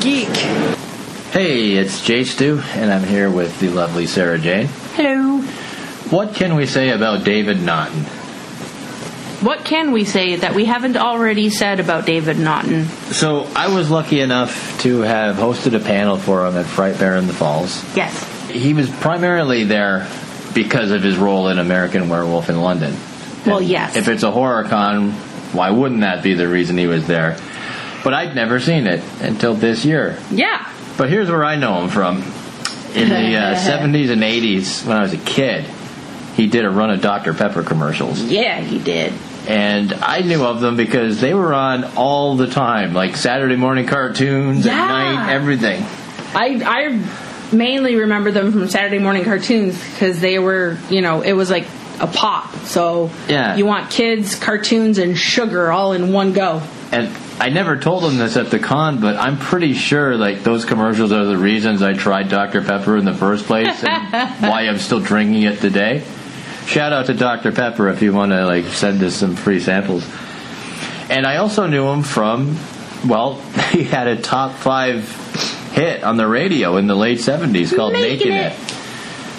Geek. Hey, it's Jay Stu, and I'm here with the lovely Sarah Jane. Hello. What can we say about David Naughton? What can we say that we haven't already said about David Naughton? So, I was lucky enough to have hosted a panel for him at Frightmare in the Falls. Yes. He was primarily there because of his role in American Werewolf in London. Well, And yes. If it's a horror con, why wouldn't that be the reason he was there? But I'd never seen it until this year. Yeah. But here's where I know him from. In the uh, 70s and 80s, when I was a kid, he did a run of Dr. Pepper commercials. Yeah, he did. And I knew of them because they were on all the time, like Saturday morning cartoons Yeah. at night, everything. I I mainly remember them from Saturday morning cartoons because they were, you know, it was like a pop. So Yeah. you want kids, cartoons, and sugar all in one go. And I never told him this at the con, but I'm pretty sure like those commercials are the reasons I tried Dr. Pepper in the first place and why I'm still drinking it today. Shout out to Dr. Pepper if you want to like send us some free samples. And I also knew him from, well, he had a top five hit on the radio in the late 70s called Making Making It. It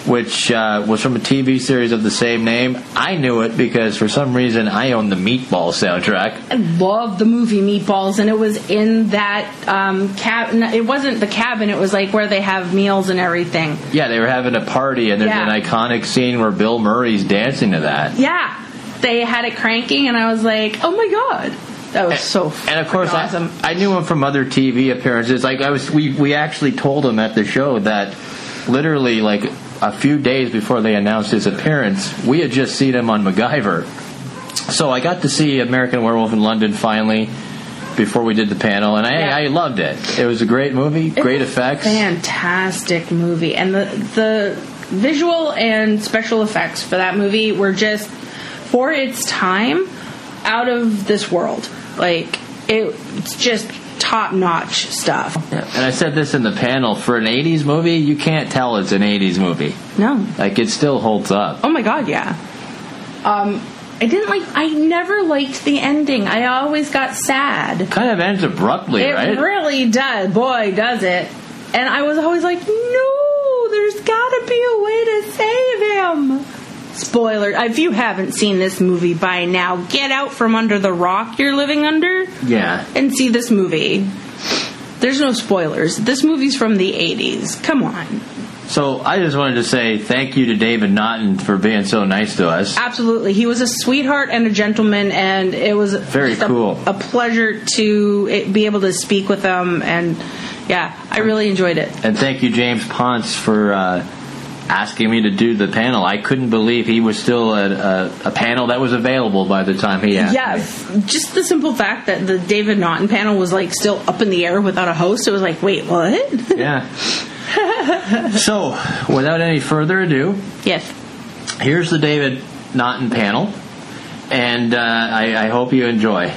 which uh, was from a TV series of the same name. I knew it because for some reason I own the Meatball soundtrack. I love the movie Meatballs, and it was in that um, cab. It wasn't the cabin; it was like where they have meals and everything. Yeah, they were having a party, and there's Yeah. an iconic scene where Bill Murray's dancing to that. Yeah, they had it cranking, and I was like, "Oh my god, that was so." And of course, awesome. I, I knew him from other TV appearances. Like I was, we we actually told him at the show that literally like a few days before they announced his appearance, we had just seen him on MacGyver. So I got to see American Werewolf in London finally before we did the panel, and I, Yeah. I loved it. It was a great movie, great effects. fantastic movie, and the the visual and special effects for that movie were just for its time out of this world. Like it, it's just top notch stuff. Yeah, And I said this in the panel for an '80s movie, you can't tell it's an '80s movie. No, Like it still holds up. Oh my god, yeah. Um, I didn't like. I never liked the ending. I always got sad. Kind of ends abruptly, It right? really does. Boy, does it. And I was always like, no, there's got to be a way to save him. Spoiler: If you haven't seen this movie by now, get out from under the rock you're living under yeah. and see this movie. There's no spoilers. This movie's from the 80s. Come on. So I just wanted to say thank you to David Naughton for being so nice to us. Absolutely. He was a sweetheart and a gentleman, and it was Very just a- cool. A, pleasure to eh, be able to speak with him. And yeah, I really enjoyed it. And thank you, James Ponce, for uh, asking me to do the panel. I couldn't believe he was still a, a, a panel that was available by the time he asked. me. Yes, just the simple fact that the David Naughton panel was like still up in the air without a host. It was like, wait, what? Yeah. so, without any further ado, yes. here's the David Naughton panel, and uh, I, I hope you enjoy.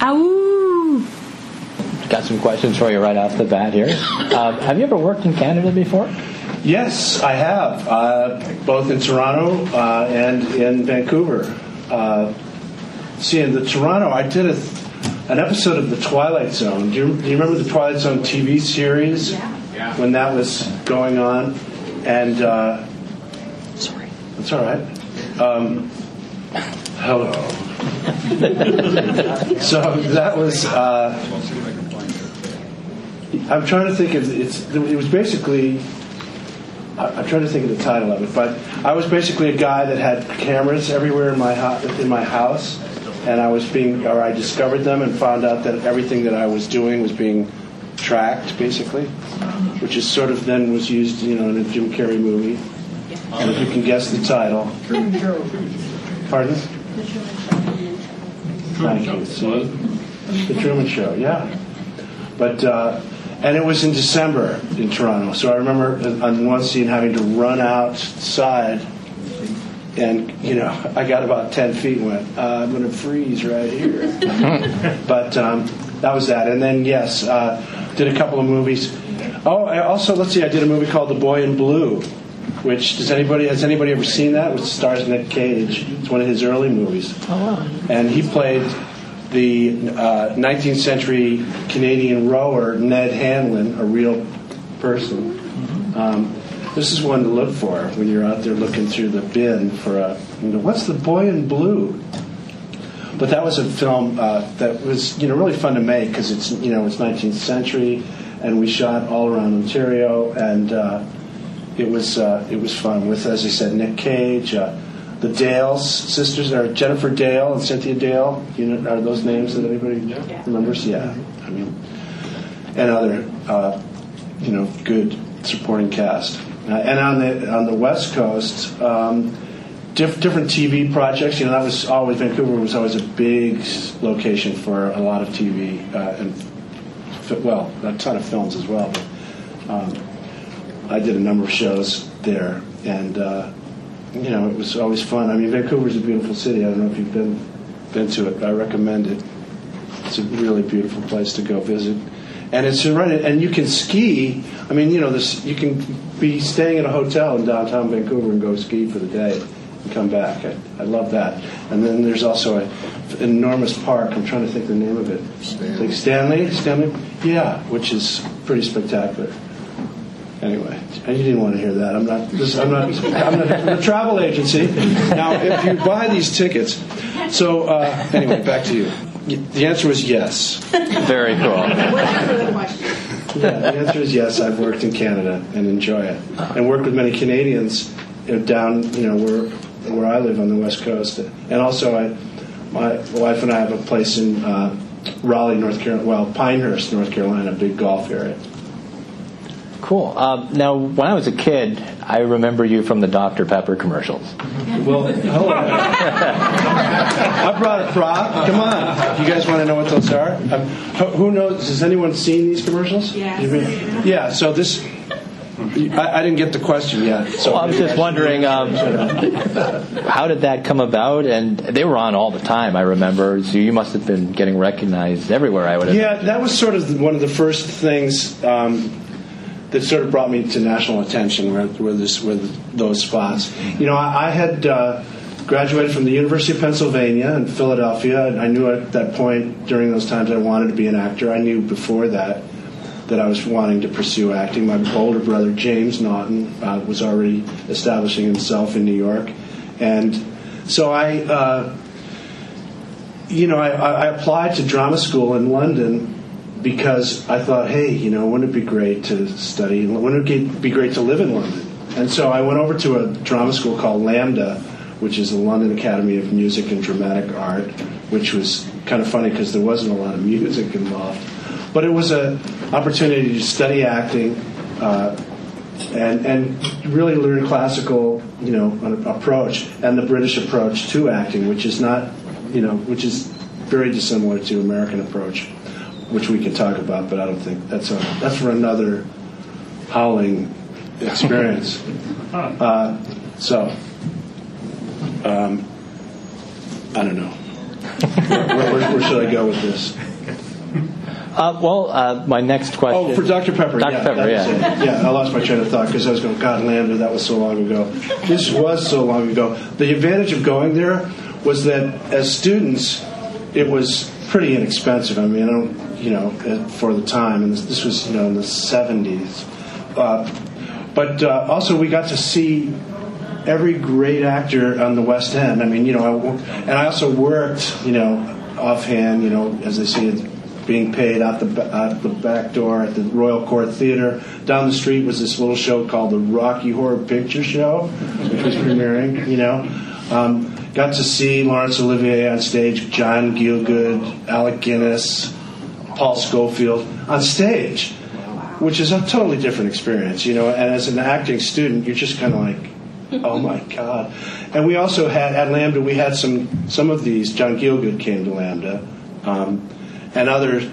Ow. Got some questions for you right off the bat here. Um, have you ever worked in Canada before? Yes, I have, uh, both in Toronto uh, and in Vancouver. Uh, see, in the Toronto, I did a, an episode of The Twilight Zone. Do you, do you remember the Twilight Zone TV series? Yeah. When that was going on? And, uh, Sorry. that's all right. Um, hello. so that was. Uh, I'm trying to think of it's. It was basically. I'm trying to think of the title of it, but I was basically a guy that had cameras everywhere in my ho- in my house, and I was being, or I discovered them and found out that everything that I was doing was being tracked, basically, which is sort of then was used, you know, in a Jim Carrey movie. And if you can guess the title, pardon? Thank you. See, the Truman Show, yeah. But uh, and it was in December in Toronto, so I remember on one scene having to run outside, and you know I got about ten feet and went, uh, I'm going to freeze right here. but um, that was that, and then yes, uh, did a couple of movies. Oh, I also let's see, I did a movie called The Boy in Blue. Which does anybody has anybody ever seen that? Which stars Nick Cage. It's one of his early movies. Oh, wow. And he played the uh, 19th century Canadian rower Ned Hanlon, a real person. Um, this is one to look for when you're out there looking through the bin for a. You know, what's the boy in blue? But that was a film uh, that was you know really fun to make because it's you know it's 19th century, and we shot all around Ontario, and uh, it was uh, it was fun with as I said Nick Cage, uh, the Dales sisters are Jennifer Dale and Cynthia Dale. You know, are those names that anybody remembers? Yeah, I mean, and other uh, you know good supporting cast. Uh, and on the on the West Coast. Um, diff- different TV projects. You know, that was always Vancouver was always a big location for a lot of TV uh, and well, a ton of films as well. But um, I did a number of shows there, and uh, you know, it was always fun. I mean, Vancouver's a beautiful city. I don't know if you've been been to it. I recommend it. It's a really beautiful place to go visit. And it's right, and you can ski. I mean, you know, this you can be staying at a hotel in downtown Vancouver and go ski for the day and come back. I, I love that. And then there's also a, an enormous park. I'm trying to think the name of it. Like Stanley, Stanley, yeah, which is pretty spectacular. Anyway, and you didn't want to hear that. I'm not. This, I'm not. I'm not from a travel agency. Now, if you buy these tickets, so uh, anyway, back to you. The answer was yes. Very cool. Yeah, the answer is yes. I've worked in Canada and enjoy it, and worked with many Canadians you know, down, you know, where where I live on the west coast, and also I, my wife and I have a place in uh, Raleigh, North Carolina, well, Pinehurst, North Carolina, a big golf area. Cool. Um, now, when I was a kid, I remember you from the Dr. Pepper commercials. Well, hello. I brought a prop. Come on. You guys want to know what those are? Um, who who knows? Has anyone seen these commercials? Yes. Yeah. So this. I, I didn't get the question yet. So Well, I was just I wondering, um, how did that come about? And they were on all the time, I remember. So you must have been getting recognized everywhere, I would have. Yeah, that was sort of one of the first things um, that sort of brought me to national attention were, were, this, were those spots. You know, I, I had uh, graduated from the University of Pennsylvania in Philadelphia. and I knew at that point during those times I wanted to be an actor. I knew before that that I was wanting to pursue acting. My older brother James Naughton uh, was already establishing himself in New York, and so I. Uh, you know, I, I applied to drama school in London because I thought, hey, you know, wouldn't it be great to study? Wouldn't it be great to live in London? And so I went over to a drama school called LAMDA, which is the London Academy of Music and Dramatic Art, which was kind of funny because there wasn't a lot of music involved. But it was an opportunity to study acting uh, and, and really learn classical, you know, approach and the British approach to acting, which is not, you know, which is very dissimilar to American approach, which we can talk about, but I don't think that's a, that's for another howling experience. Uh, so, um, I don't know. where, where, where should I go with this? Uh, well, uh, my next question. Oh, for Dr. Pepper. Dr. yeah, Pepper, yeah. Yeah, I lost my train of thought because I was going, God, LAMDA, that was so long ago. This was so long ago. The advantage of going there was that as students, it was pretty inexpensive. I mean, I don't, you know, uh, for the time, and this, was, you know, in the 70s. Uh, but uh, also, we got to see every great actor on the West End. I mean, you know, I, and I also worked, you know, offhand, you know, as they say, being paid out the out the back door at the Royal Court Theater. Down the street was this little show called the Rocky Horror Picture Show, which was premiering. You know, um, got to see Laurence Olivier on stage, John Gielgud, Alec Guinness, Paul Scofield on stage, which is a totally different experience. You know, and as an acting student, you're just kind of like, oh my god. And we also had at LAMDA, we had some some of these. John Gielgud came to LAMDA. Um, and other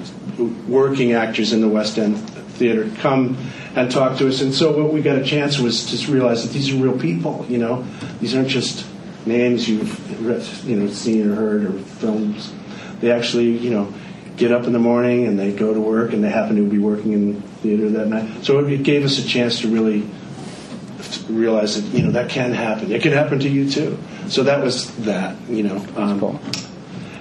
working actors in the West End theater come and talk to us. And so what we got a chance was to realize that these are real people. You know, these aren't just names you've read, you know seen or heard or films. They actually, you know, get up in the morning and they go to work and they happen to be working in theater that night. So it gave us a chance to really realize that you know that can happen. It can happen to you too. So that was that. You know. Um, Cool.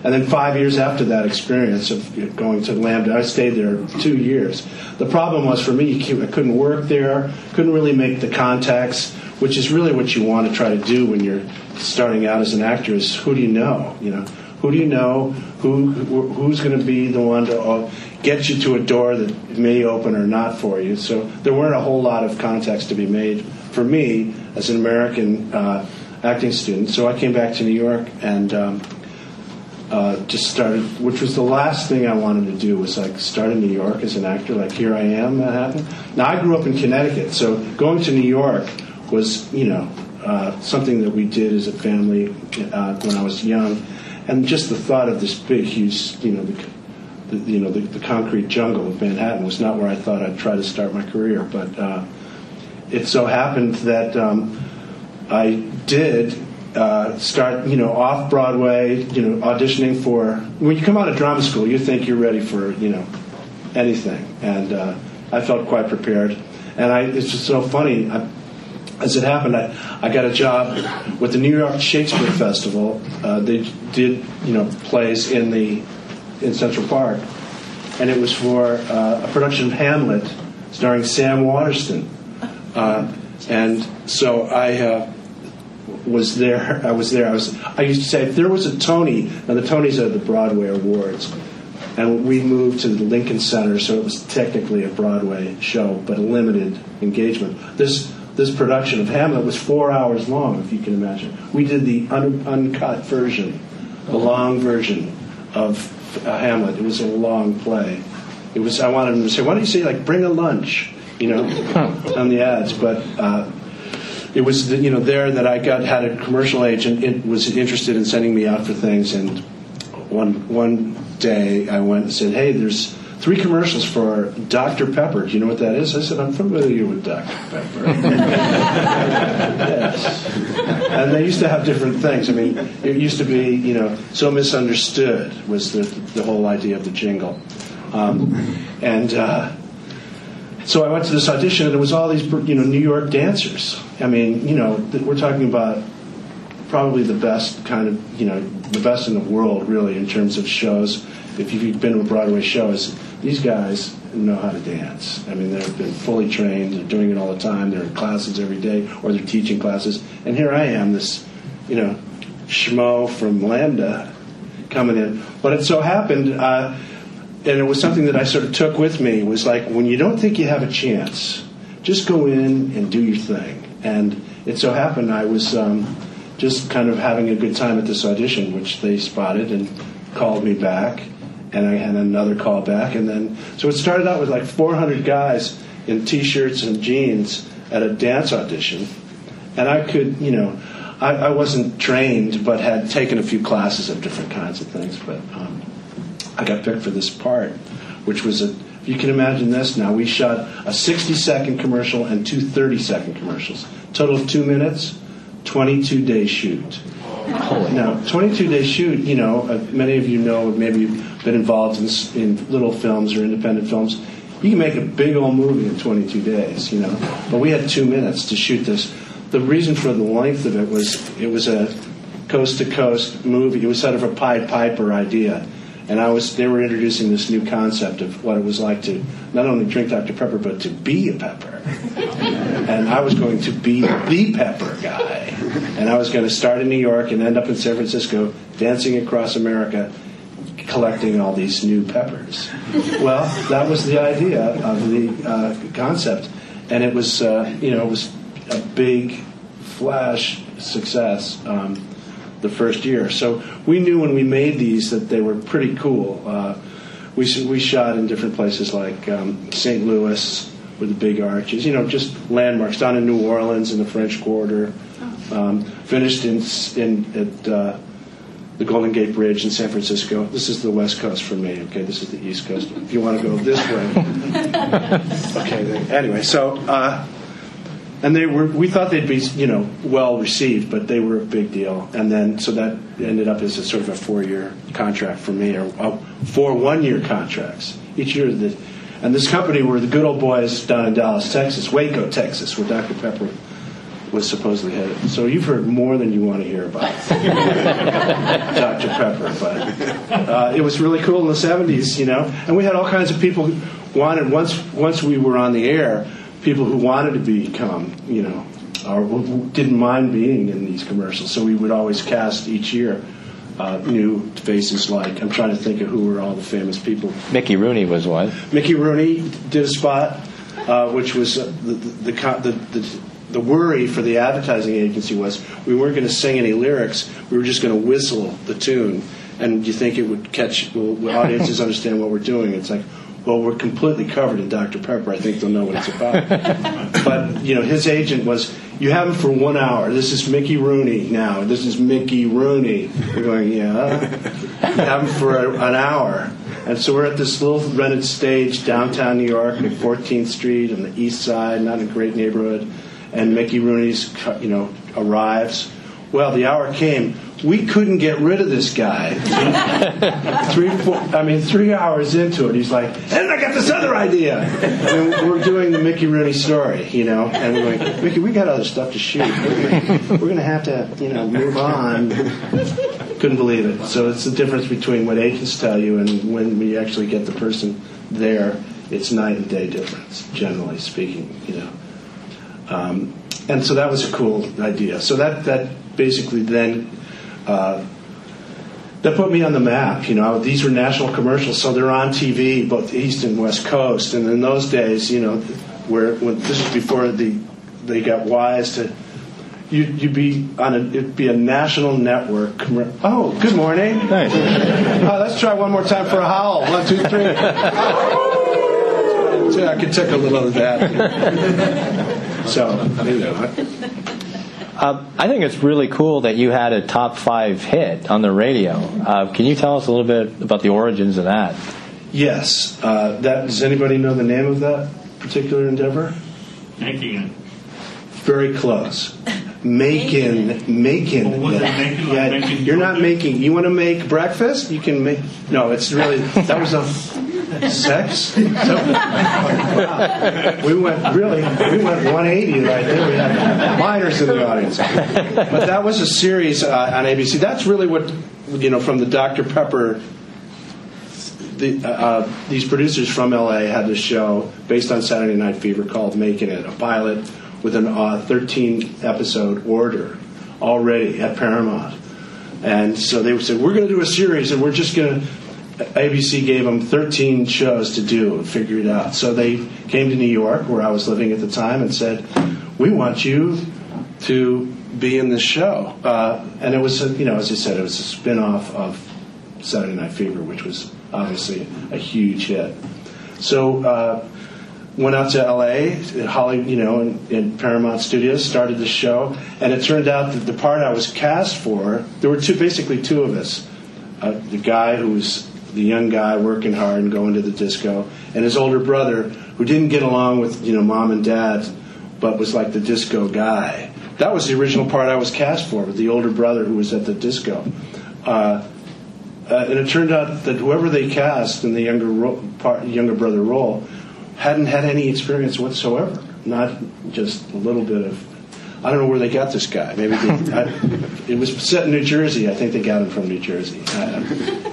And then five years after that experience of going to LAMDA, I stayed there two years. The problem was for me, I couldn't work there, couldn't really make the contacts, which is really what you want to try to do when you're starting out as an actor. Is who do you know? You know, who do you know? Who who's going to be the one to uh, get you to a door that may open or not for you? So there weren't a whole lot of contacts to be made for me as an American uh, acting student. So I came back to New York and. Um, uh, just started, which was the last thing I wanted to do was like start in New York as an actor. Like here I am, Manhattan. Now I grew up in Connecticut, so going to New York was, you know, uh, something that we did as a family uh, when I was young, and just the thought of this big, huge, you know, the, the you know, the, the, concrete jungle of Manhattan was not where I thought I'd try to start my career. But uh, it so happened that um, I did uh, start, you know, off Broadway, you know, auditioning for. When you come out of drama school, you think you're ready for, you know, anything, and uh, I felt quite prepared. And I, it's just so funny. I, as it happened, I, I got a job with the New York Shakespeare Festival. Uh, they did, you know, plays in the in Central Park, and it was for uh, a production of Hamlet, starring Sam Waterston. Uh, and so I uh, was there. I was there. I was. I used to say if there was a Tony. Now the Tonys are the Broadway awards, and we moved to the Lincoln Center, so it was technically a Broadway show, but a limited engagement. This this production of Hamlet was four hours long, if you can imagine. We did the un- uncut version, the long version of uh, Hamlet. It was a long play. It was. I wanted them to say, "Why don't you say like bring a lunch?" You know, on the ads, but. Uh, it was you know there that I got had a commercial agent it was interested in sending me out for things and one one day I went and said hey there's three commercials for Dr. Pepper. Do you know what that is? I said, I'm familiar with Dr. Pepper. yes. And they used to have different things. I mean, it used to be, you know, so misunderstood was the, the whole idea of the jingle. Um, and uh, so I went to this audition, and it was all these, you know, New York dancers. I mean, you know, we're talking about probably the best kind of, you know, the best in the world, really, in terms of shows. If you've been to a Broadway show, is these guys know how to dance. I mean, they've been fully trained. They're doing it all the time. They're in classes every day, or they're teaching classes. And here I am, this, you know, schmo from LAMDA coming in. But it so happened, uh, and it was something that I sort of took with me. Was like when you don't think you have a chance, just go in and do your thing. And it so happened I was um, just kind of having a good time at this audition, which they spotted and called me back and I had another call back, and then so it started out with like 400 guys in t-shirts and jeans at a dance audition, and I could, you know, I, I wasn't trained, but had taken a few classes of different kinds of things, but um, I got picked for this part, which was a. You can imagine this now. We shot a 60 second commercial and two 30 second commercials. Total of two minutes, 22 day shoot. Now, 22 day shoot, you know, uh, many of you know, maybe been involved in, in little films or independent films. You can make a big old movie in 22 days, you know. But we had two minutes to shoot this. The reason for the length of it was it was a coast to coast movie. It was sort of a Pied Piper idea. And I was they were introducing this new concept of what it was like to not only drink Dr. Pepper, but to be a pepper. and I was going to be the pepper guy. And I was going to start in New York and end up in San Francisco, dancing across America collecting all these new peppers. Well, that was the idea of the uh, concept, and it was uh, you know it was a big flash success um, the first year. So we knew when we made these that they were pretty cool. Uh, we we shot in different places like um, St. Louis with the big arches, you know, just landmarks down in New Orleans in the French Quarter. Um, finished in in at uh, the Golden Gate Bridge in San Francisco. This is the West Coast for me. Okay, this is the East Coast. If you want to go this way, okay. Anyway, so uh, and they were. We thought they'd be, you know, well received, but they were a big deal. And then so that ended up as a sort of a four-year contract for me, or uh, four one-year contracts each year. The, and this company were the good old boys down in Dallas, Texas, Waco, Texas, where Dr. Pepper was supposedly headed. So you've heard more than you want to hear about Dr. Pepper, but uh, it was really cool in the '70s, you know. And we had all kinds of people who wanted once once we were on the air, people who wanted to become, you know, or who didn't mind being in these commercials. So we would always cast each year. Uh, new faces like I'm trying to think of who were all the famous people. Mickey Rooney was one. Mickey Rooney did a spot, uh, which was uh, the, the, the, the, the worry for the advertising agency was we weren't going to sing any lyrics. We were just going to whistle the tune, and do you think it would catch? Will, audiences understand what we're doing? It's like, well, we're completely covered in Dr Pepper. I think they'll know what it's about. but you know, his agent was. You have him for one hour. This is Mickey Rooney now. This is Mickey Rooney. We're going, yeah. You have him for a, an hour. And so we're at this little rented stage downtown New York, at 14th Street on the east side, not a great neighborhood and Mickey Rooney's, you know, arrives. Well, the hour came. We couldn't get rid of this guy. three, four, I mean, three hours into it, he's like, and I got this other idea. We're doing the Mickey Rooney story, you know, and we're like, Mickey, we got other stuff to shoot. We're going to have to, you know, move on. Couldn't believe it. So it's the difference between what agents tell you and when we actually get the person there. It's night and day difference, generally speaking, you know. Um, and so that was a cool idea. So that that basically then uh, that put me on the map. You know, these were national commercials, so they're on TV, both East and West Coast. And in those days, you know, where when this was before the they got wise to. You'd, you'd be on a it'd be a national network. Oh, good morning. Thanks. Uh, let's try one more time for a howl. One, two, three. so I could take a little of that. So, you know. Uh, I think it's really cool that you had a top five hit on the radio. Uh, can you tell us a little bit about the origins of that? Yes. Uh, that does anybody know the name of that particular endeavor? Making it. Very close. Making, making. Well, was yeah. like making you're not making. You want to make breakfast? You can make. No, it's really that was a sex. We went really. We went 180 right there. We had minors in the audience. But that was a series uh, on ABC. That's really what you know from the Dr Pepper the, uh, these producers from LA had this show based on Saturday Night Fever called Making It, a pilot with an uh, 13 episode order already at Paramount. And so they would say, We're going to do a series and we're just going to. ABC gave them 13 shows to do and figure it out. So they came to New York, where I was living at the time, and said, We want you to be in this show. Uh, and it was, a, you know, as I said, it was a spin off of Saturday Night Fever, which was obviously a huge hit. So uh, went out to L.A. Holly, you know, in, in Paramount Studios, started the show, and it turned out that the part I was cast for, there were two, basically two of us. Uh, the guy who was the young guy working hard and going to the disco, and his older brother who didn't get along with you know mom and dad, but was like the disco guy. That was the original part I was cast for, with the older brother who was at the disco. Uh, uh, and it turned out that whoever they cast in the younger ro- part, younger brother role hadn't had any experience whatsoever. Not just a little bit of. I don't know where they got this guy. Maybe they, I, it was set in New Jersey. I think they got him from New Jersey. Uh,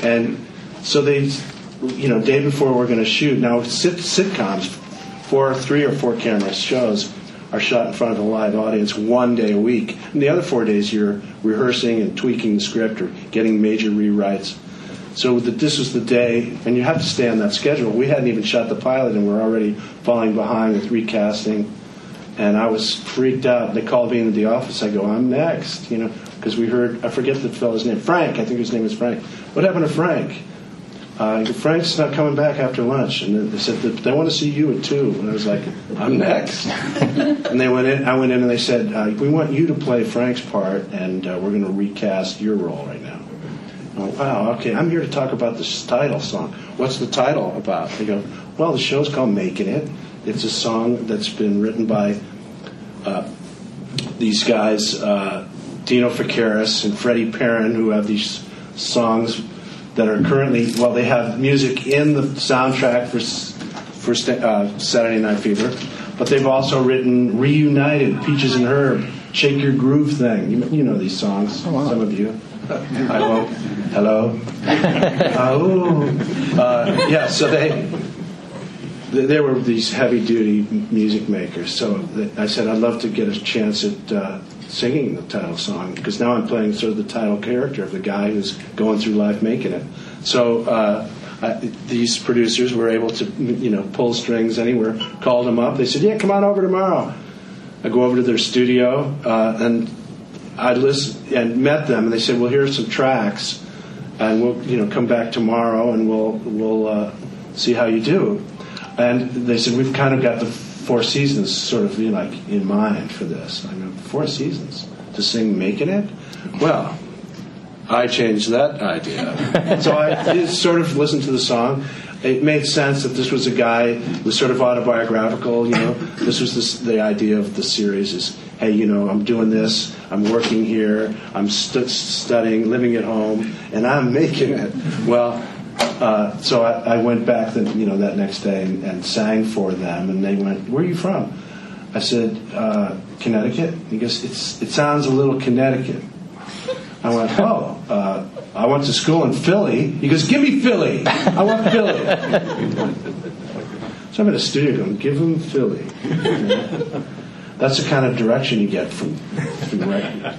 and so they, you know, day before we're going to shoot. Now sit, sitcoms, four, three or four camera shows are shot in front of a live audience one day a week. And the other four days you're rehearsing and tweaking the script or getting major rewrites. So the, this was the day, and you have to stay on that schedule. We hadn't even shot the pilot, and we're already falling behind with recasting. And I was freaked out. They called me into the office. I go, I'm next, you know, because we heard, I forget the fellow's name, Frank. I think his name is Frank. What happened to Frank? Uh, Frank's not coming back after lunch, and they said they want to see you at two. And I was like, I'm next. and they went in. I went in, and they said, uh, we want you to play Frank's part, and uh, we're going to recast your role right now. I went, wow, okay. I'm here to talk about this title song. What's the title about? They go, well, the show's called Making It. It's a song that's been written by uh, these guys, uh, Dino Fekaris and Freddie Perren, who have these songs that are currently well, they have music in the soundtrack for for uh, Saturday Night Fever, but they've also written "Reunited," "Peaches and Herb," Shake Your Groove thing. You, you know these songs, wow. some of you. I won't. Hello. oh. Uh, yeah. So they they they were these heavy duty music makers. So I said I'd love to get a chance at uh, singing the title song because now I'm playing sort of the title character of the guy who's going through life making it. So. Uh, I, these producers were able to, you know, pull strings anywhere. Called them up. They said, "Yeah, come on over tomorrow." I go over to their studio uh, and I listened and met them, and they said, "Well, here are some tracks, and we'll, you know, come back tomorrow, and we'll we'll uh, see how you do." And they said, "We've kind of got the Four Seasons sort of you know, like in mind for this." I mean, Four Seasons to sing "Making It." Well, I changed that idea. so I sort of listened to the song. It made sense that this was a guy who was sort of autobiographical. You know, this was this, the idea of the series is, hey, you know, I'm doing this, I'm working here, I'm stu- studying, living at home, and I'm making it. Well, uh, so I, I went back, the, you know, that next day and, and sang for them, and they went, "Where are you from?" I said, uh, "Connecticut." He goes, "It's it sounds a little Connecticut." I went, oh, uh, I went to school in Philly. He goes, give me Philly. I want Philly. so I'm in a studio going, give him Philly. That's the kind of direction you get from, from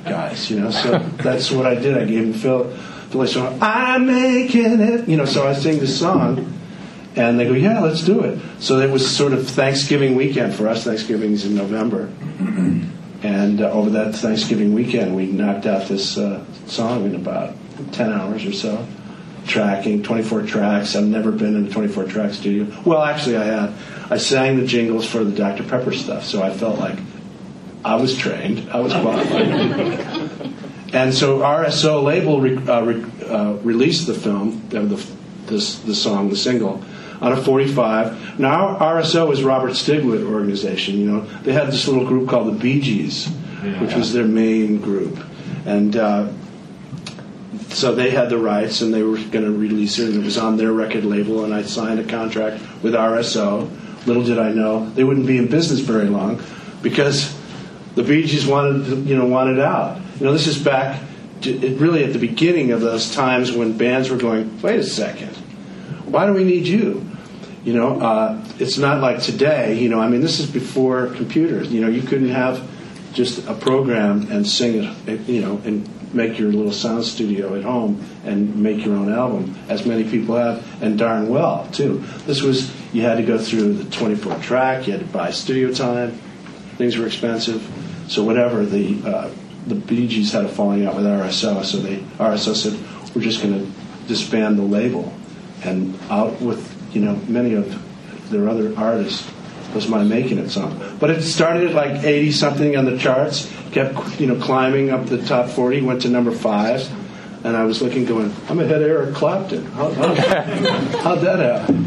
guys, you know. So that's what I did. I gave him Phil, I'm making it, you know. So I sing this song, and they go, yeah, let's do it. So it was sort of Thanksgiving weekend for us. Thanksgiving's in November. And uh, over that Thanksgiving weekend, we knocked out this uh, song in about 10 hours or so. Tracking, 24 tracks. I've never been in a 24 track studio. Well, actually, I had. I sang the jingles for the Dr. Pepper stuff, so I felt like I was trained, I was qualified. and so RSO label re- uh, re- uh, released the film, the, this, the song, the single, on a 45. Now, RSO is Robert Stigwood organization. You know, they had this little group called the Bee Gees, which was their main group, and uh, so they had the rights, and they were going to release it, and it was on their record label. And I signed a contract with RSO. Little did I know they wouldn't be in business very long, because the Bee Gees wanted, you know, wanted out. You know, this is back. To, really at the beginning of those times when bands were going, wait a second, why do we need you? You know, uh, it's not like today. You know, I mean, this is before computers. You know, you couldn't have just a program and sing it. You know, and make your little sound studio at home and make your own album, as many people have, and darn well too. This was you had to go through the 24 track. You had to buy studio time. Things were expensive. So whatever the uh, the Bee Gees had a falling out with RSO, so they RSO said we're just going to disband the label, and out with you know many of their other artists was my making it song. But it started at like 80 something on the charts, kept you know climbing up the top 40, went to number five, and I was looking, going, I'm ahead of Eric Clapton. How, how, how'd that happen?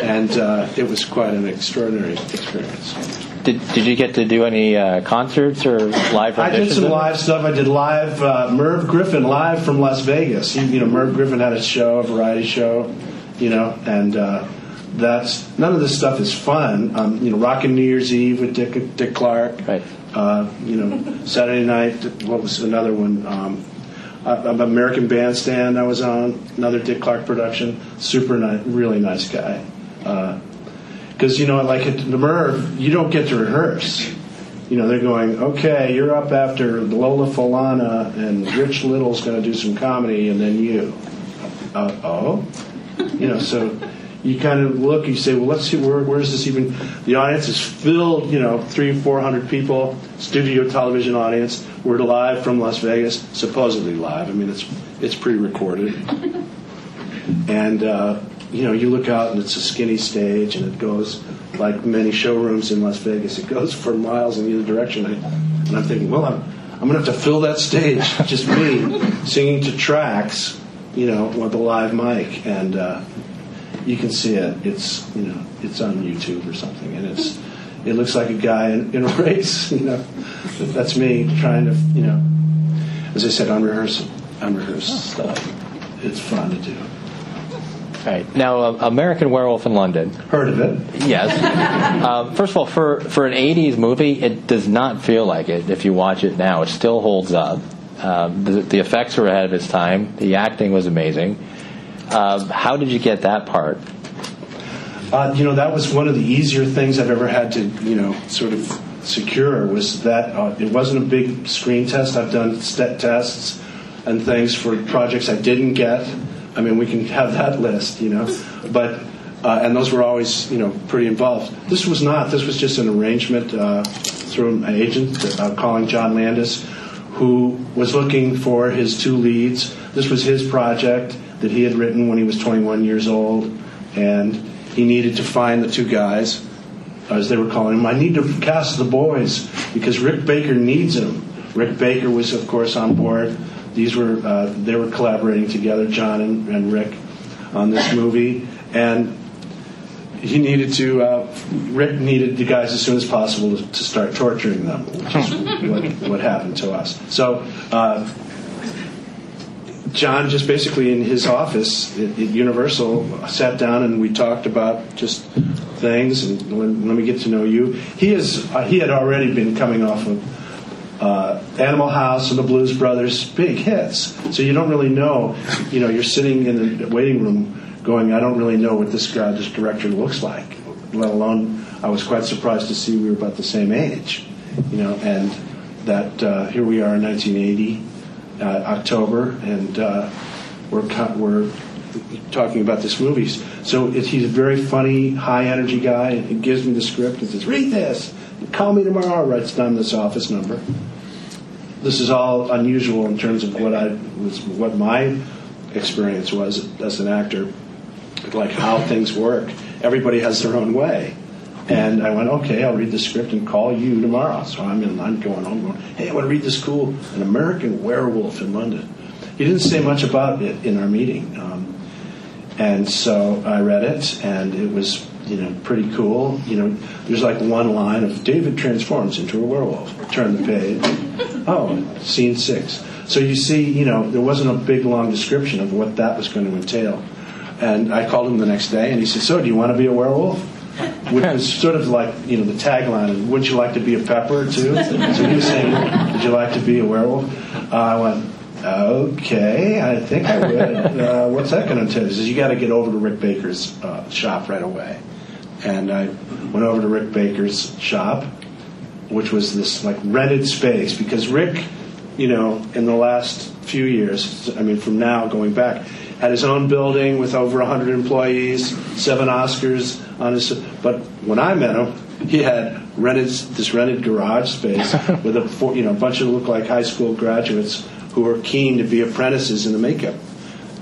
And uh, it was quite an extraordinary experience. Did, did you get to do any uh, concerts or live? I did some live stuff. I did live uh, Merv Griffin live from Las Vegas. He, you know, Merv Griffin had a show, a variety show, you know, and uh, that's none of this stuff is fun. Um, you know, rocking New Year's Eve with Dick, Dick Clark. Right. Uh, you know, Saturday night. What was another one? Um, uh, American Bandstand. I was on another Dick Clark production. Super nice, really nice guy. Because you know, like at the Merv, you don't get to rehearse. You know, they're going, okay, you're up after Lola Falana and Rich Little's going to do some comedy, and then you. Uh, oh, you know, so you kind of look, you say, well, let's see, where, where is this even? The audience is filled, you know, three, four hundred people, studio television audience. We're live from Las Vegas, supposedly live. I mean, it's it's pre-recorded, and uh, you know, you look out and it's a skinny stage, and it goes like many showrooms in Las Vegas. It goes for miles in either direction, I, and I'm thinking, well, I'm I'm going to have to fill that stage, just me singing to tracks, you know, with a live mic, and. Uh, you can see it. It's you know it's on YouTube or something, and it's it looks like a guy in, in a race. You know, that's me trying to you know, as I said, unrehearsed, unrehearsed stuff. It's fun to do. Right. Now, uh, American Werewolf in London. Heard of it? Yes. um, first of all, for, for an 80s movie, it does not feel like it if you watch it now. It still holds up. Um, the, the effects were ahead of its time. The acting was amazing. Um, how did you get that part? Uh, you know, that was one of the easier things I've ever had to, you know, sort of secure was that uh, it wasn't a big screen test. I've done step tests and things for projects I didn't get. I mean, we can have that list, you know, but uh, and those were always, you know, pretty involved. This was not. This was just an arrangement uh, through an agent uh, calling John Landis, who was looking for his two leads. This was his project that he had written when he was 21 years old, and he needed to find the two guys, as they were calling him. I need to cast the boys because Rick Baker needs them. Rick Baker was, of course, on board. These were uh, they were collaborating together, John and, and Rick, on this movie, and he needed to. Uh, Rick needed the guys as soon as possible to, to start torturing them, which is what, what happened to us. So. Uh, John just basically in his office at, Universal sat down and we talked about just things and let, let me get to know you. He is uh, he had already been coming off of uh, Animal House and the Blues Brothers, big hits. So you don't really know. You know, you're sitting in the waiting room going, I don't really know what this guy, this director looks like. Let alone, I was quite surprised to see we were about the same age. You know, and that uh, here we are in 1980 uh, October, and uh, we're we're talking about this movie. So he's a very funny, high energy guy. He gives me the script and says, "Read this. Call me tomorrow." Writes down this office number. This is all unusual in terms of what I was, what my experience was as an actor, like how things work. Everybody has their own way. And I went, okay, I'll read the script and call you tomorrow. So I'm in, I'm going home going, hey, I want to read this cool, An American Werewolf in London. He didn't say much about it in our meeting. Um, and so I read it, and it was, you know, pretty cool. You know, there's like one line of David transforms into a werewolf. Turn the page. Oh, scene six. So you see, you know, there wasn't a big long description of what that was going to entail. And I called him the next day, and he said, so do you want to be a werewolf? which was sort of like you know the tagline. Wouldn't you like to be a pepper too? So he was saying, "Would you like to be a werewolf?" Uh, I went, "Okay, I think I would." Uh, what's that going to entail? He says, "You got to get over to Rick Baker's uh, shop right away." And I went over to Rick Baker's shop, which was this like rented space because Rick, you know, in the last few years, I mean, from now going back, had his own building with over 100 employees, seven Oscars on his. But when I met him, he had rented this rented garage space with a you know a bunch of look like high school graduates who were keen to be apprentices in the makeup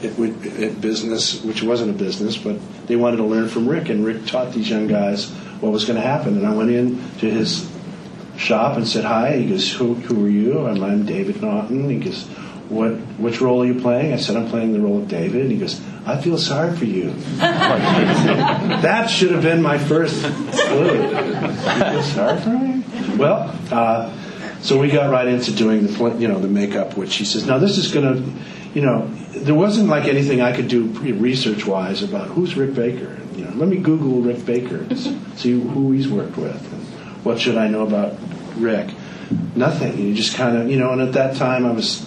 it, it, business, which wasn't a business, but they wanted to learn from Rick, and Rick taught these young guys what was going to happen. And I went in to his shop and said hi. He goes, "Who, who are you?" And I'm David Naughton. He goes, what which role are you playing? I said, I'm playing the role of David. And he goes, I feel sorry for you. that should have been my first clue. You feel sorry for me? Well, uh, so we got right into doing the you know the makeup, which he says, now this is going to, you know, there wasn't like anything I could do research wise about who's Rick Baker. You know, let me Google Rick Baker and see who he's worked with and what should I know about Rick. Nothing. You just kind of, you know, and at that time I was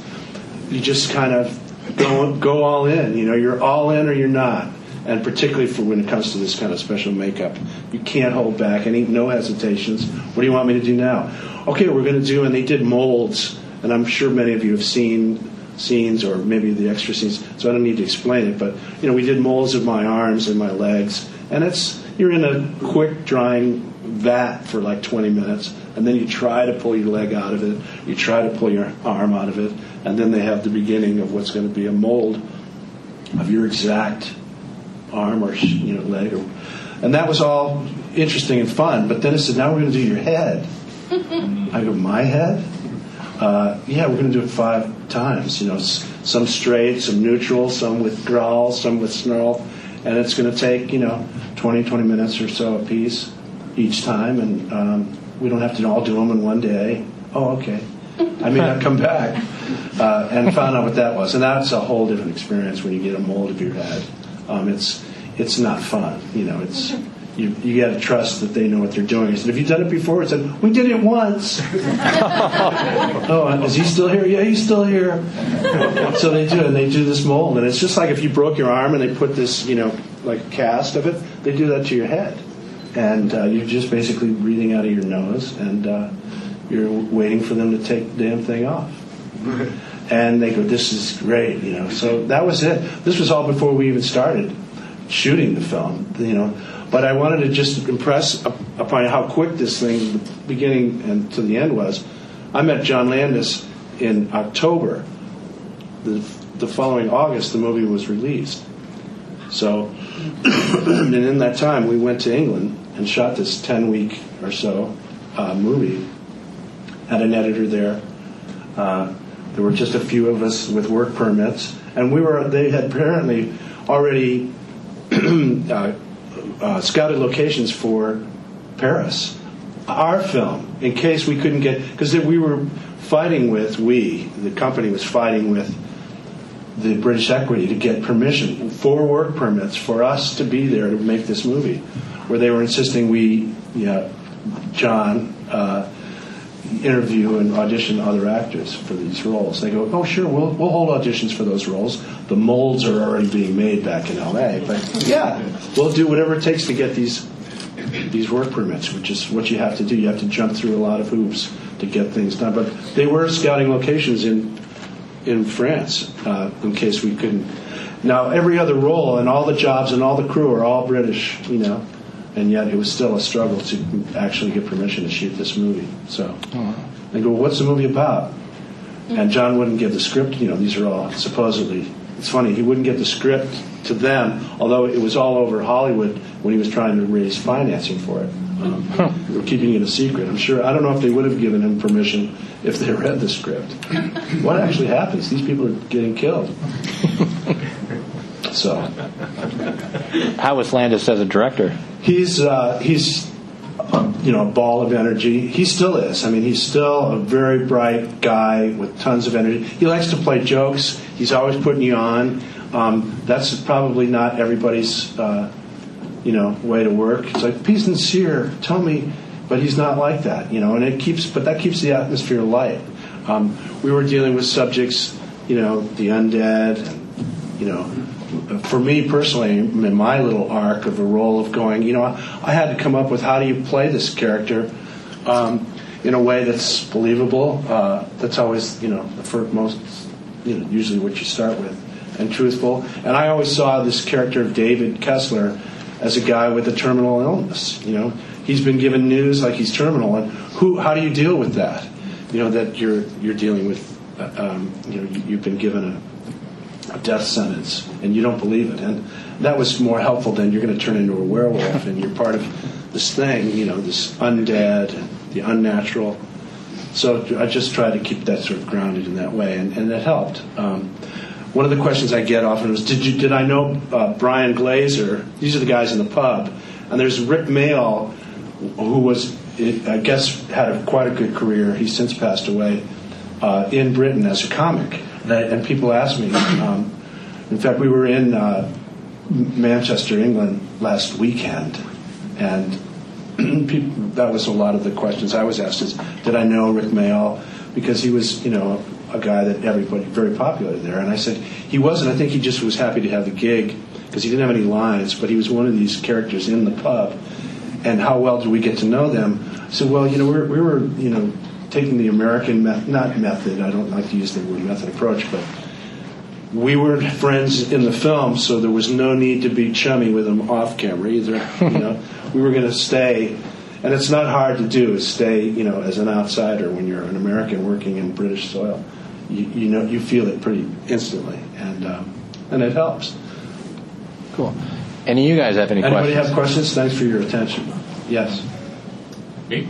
you just kind of go go all in. You know, you're all in or you're not. And particularly for when it comes to this kind of special makeup, you can't hold back. Any no hesitations. What do you want me to do now? Okay, we're going to do. And they did molds, and I'm sure many of you have seen scenes or maybe the extra scenes. So I don't need to explain it. But you know, we did molds of my arms and my legs, and it's you're in a quick drying vat for like 20 minutes, and then you try to pull your leg out of it, you try to pull your arm out of it, and then they have the beginning of what's going to be a mold of your exact arm or you know leg, or, and that was all interesting and fun. But then it said, now we're going to do your head. I go, my head? Uh, yeah, we're going to do it five times. You know, some straight, some neutral, some with growl, some with snarl, and it's going to take you know 20, 20 minutes or so a piece each time, and um, we don't have to all do them in one day. Oh, okay. I may not come back. Uh, and found out what that was. And that's a whole different experience when you get a mold of your head. Um, it's it's not fun. You know, it's you, you got to trust that they know what they're doing. I said, "Have you've done it before?" I said, "We did it once." oh, is he still here? Yeah, he's still here. so they do, and they do this mold, and it's just like if you broke your arm and they put this, you know, like a cast of it. They do that to your head, and uh, you're just basically breathing out of your nose, and uh, you're waiting for them to take the damn thing off. And they go, "This is great," you know. So that was it. This was all before we even started shooting the film, you know. But I wanted to just impress upon how quick this thing, the beginning and to the end was. I met John Landis in October. The, the following August, the movie was released. So, and in that time, we went to England and shot this 10 week or so uh, movie. Had an editor there. Uh, there were just a few of us with work permits, and we were. They had apparently already uh, uh, scouted locations for Paris. Our film, in case we couldn't get, because we were fighting with, we, the company was fighting with the British Equity to get permission for work permits for us to be there to make this movie, where they were insisting we, yeah, John, uh, interview and audition other actors for these roles. They go, oh sure, we'll we'll hold auditions for those roles. The molds are already being made back in L.A. But yeah, we'll do whatever it takes to get these these work permits, which is what you have to do. You have to jump through a lot of hoops to get things done. But they were scouting locations in in France uh, in case we couldn't. Now every other role and all the jobs and all the crew are all British, you know and yet it was still a struggle to actually get permission to shoot this movie. So oh. they go, "What's the movie about?" And John wouldn't give the script. You know, these are all supposedly. It's funny he wouldn't give the script to them, although it was all over Hollywood when he was trying to raise financing for it. Um, huh. They were keeping it a secret. I'm sure. I don't know if they would have given him permission if they read the script. what actually happens? These people are getting killed. So, how was Landis as a director? He's uh, he's um, you know a ball of energy. He still is. I mean, he's still a very bright guy with tons of energy. He likes to play jokes. He's always putting you on. Um, that's probably not everybody's uh, you know way to work. It's like be sincere. Tell me, but he's not like that. You know, and it keeps but that keeps the atmosphere light. Um, we were dealing with subjects, you know, the undead, and, you know, for me personally, in my little arc of a role of going, you know, I had to come up with how do you play this character um, in a way that's believable. Uh, that's always, you know, for most, you know, usually what you start with, and truthful. And I always saw this character of David Kessler as a guy with a terminal illness. You know, he's been given news like he's terminal, and who? How do you deal with that? You know, that you're you're dealing with. Uh, um, you know, you've been given a death sentence and you don't believe it. And that was more helpful than you're going to turn into a werewolf and you're part of this thing, you know, this undead, the unnatural. So I just try to keep that sort of grounded in that way, and, and it helped. Um, one of the questions I get often was, "Did you did I know uh, Brian Glover? These are the guys in the pub." And there's Rik Mayall, who was, I guess, had a, quite a good career. He's since passed away uh, in Britain as a comic and people ask me. Um, in fact, we were in uh, Manchester, England last weekend, and people, that was a lot of the questions I was asked: is did I know Rik Mayall? Because he was, you know, a guy that everybody very popular there, and I said he wasn't. I think he just was happy to have the gig because he didn't have any lines, but he was one of these characters in the pub. And how well do we get to know them? I said, well, you know, we we were you know, taking the American method, not method, I don't like to use the word method approach, but we were friends in the film, so there was no need to be chummy with them off camera either. You know, we were going to stay, and it's not hard to do. Is stay, you know, as an outsider when you're an American working in British soil. You, you know, you feel it pretty instantly, and um, and it helps. Cool. Any of you guys have any Anybody questions? have questions? Thanks for your attention. Yes. Me?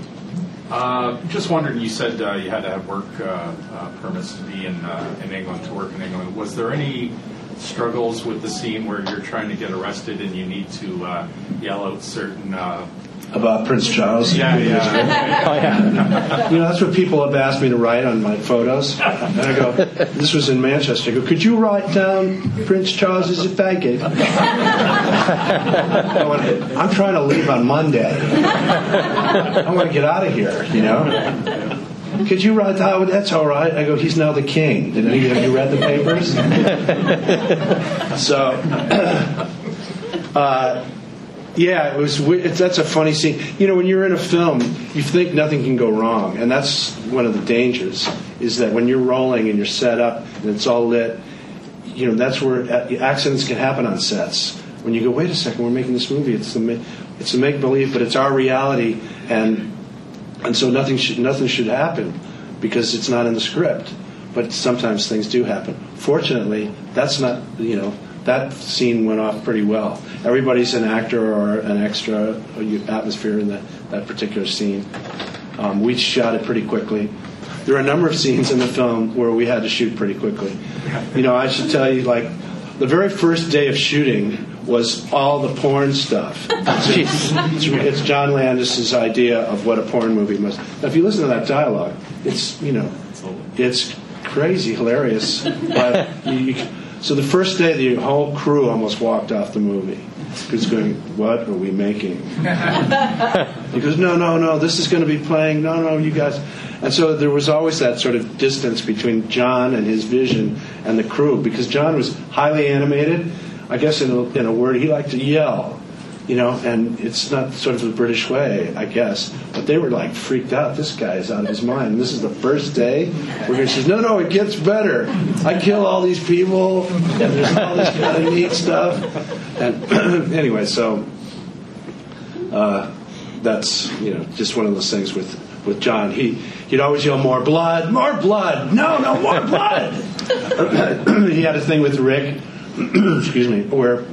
Uh, just wondering, you said uh, you had to have work uh, uh permits to be in uh, in England to work in England. Was there any struggles with the scene where you're trying to get arrested and you need to uh, yell out certain about Prince Charles. Yeah, yeah. Oh yeah. You know, that's what people have asked me to write on my photos. And I go, this was in Manchester. I go, could you write down Prince Charles is a faggot? I'm trying to leave on Monday. I want to get out of here, you know? Could you write that? Oh, that's all right. I go, he's now the king. Did any of you read the papers? so, uh, yeah, it was. It's, that's a funny scene. You know, when you're in a film, you think nothing can go wrong, and that's one of the dangers. Is that when you're rolling and you're set up and it's all lit, you know, that's where uh, accidents can happen on sets. When you go, wait a second, we're making this movie. It's a it's a make believe, but it's our reality, and and so nothing should nothing should happen because it's not in the script. But sometimes things do happen. Fortunately, that's not you know that scene went off pretty well. Everybody's an actor or an extra atmosphere in that that particular scene. Um, we shot it pretty quickly. There are a number of scenes in the film where we had to shoot pretty quickly. You know, I should tell you, like the very first day of shooting was all the porn stuff. It's, it's John Landis's idea of what a porn movie must. Now, if you listen to that dialogue, it's you know, it's crazy, hilarious. But you, you, so the first day, the whole crew almost walked off the movie because going, "What are we making?" He goes, "No, no, no. This is going to be playing. No, no, you guys." And so there was always that sort of distance between John and his vision and the crew because John was highly animated. I guess in a, in a word, he liked to yell, you know, and it's not sort of the British way, I guess. But they were like freaked out. This guy is out of his mind. This is the first day where he says, "No, no, it gets better. I kill all these people, and there's all this kind of neat stuff." And anyway, so uh, that's you know just one of those things with with John. He he'd always yell more blood, more blood. No, no, more blood. he had a thing with Rick, excuse me, where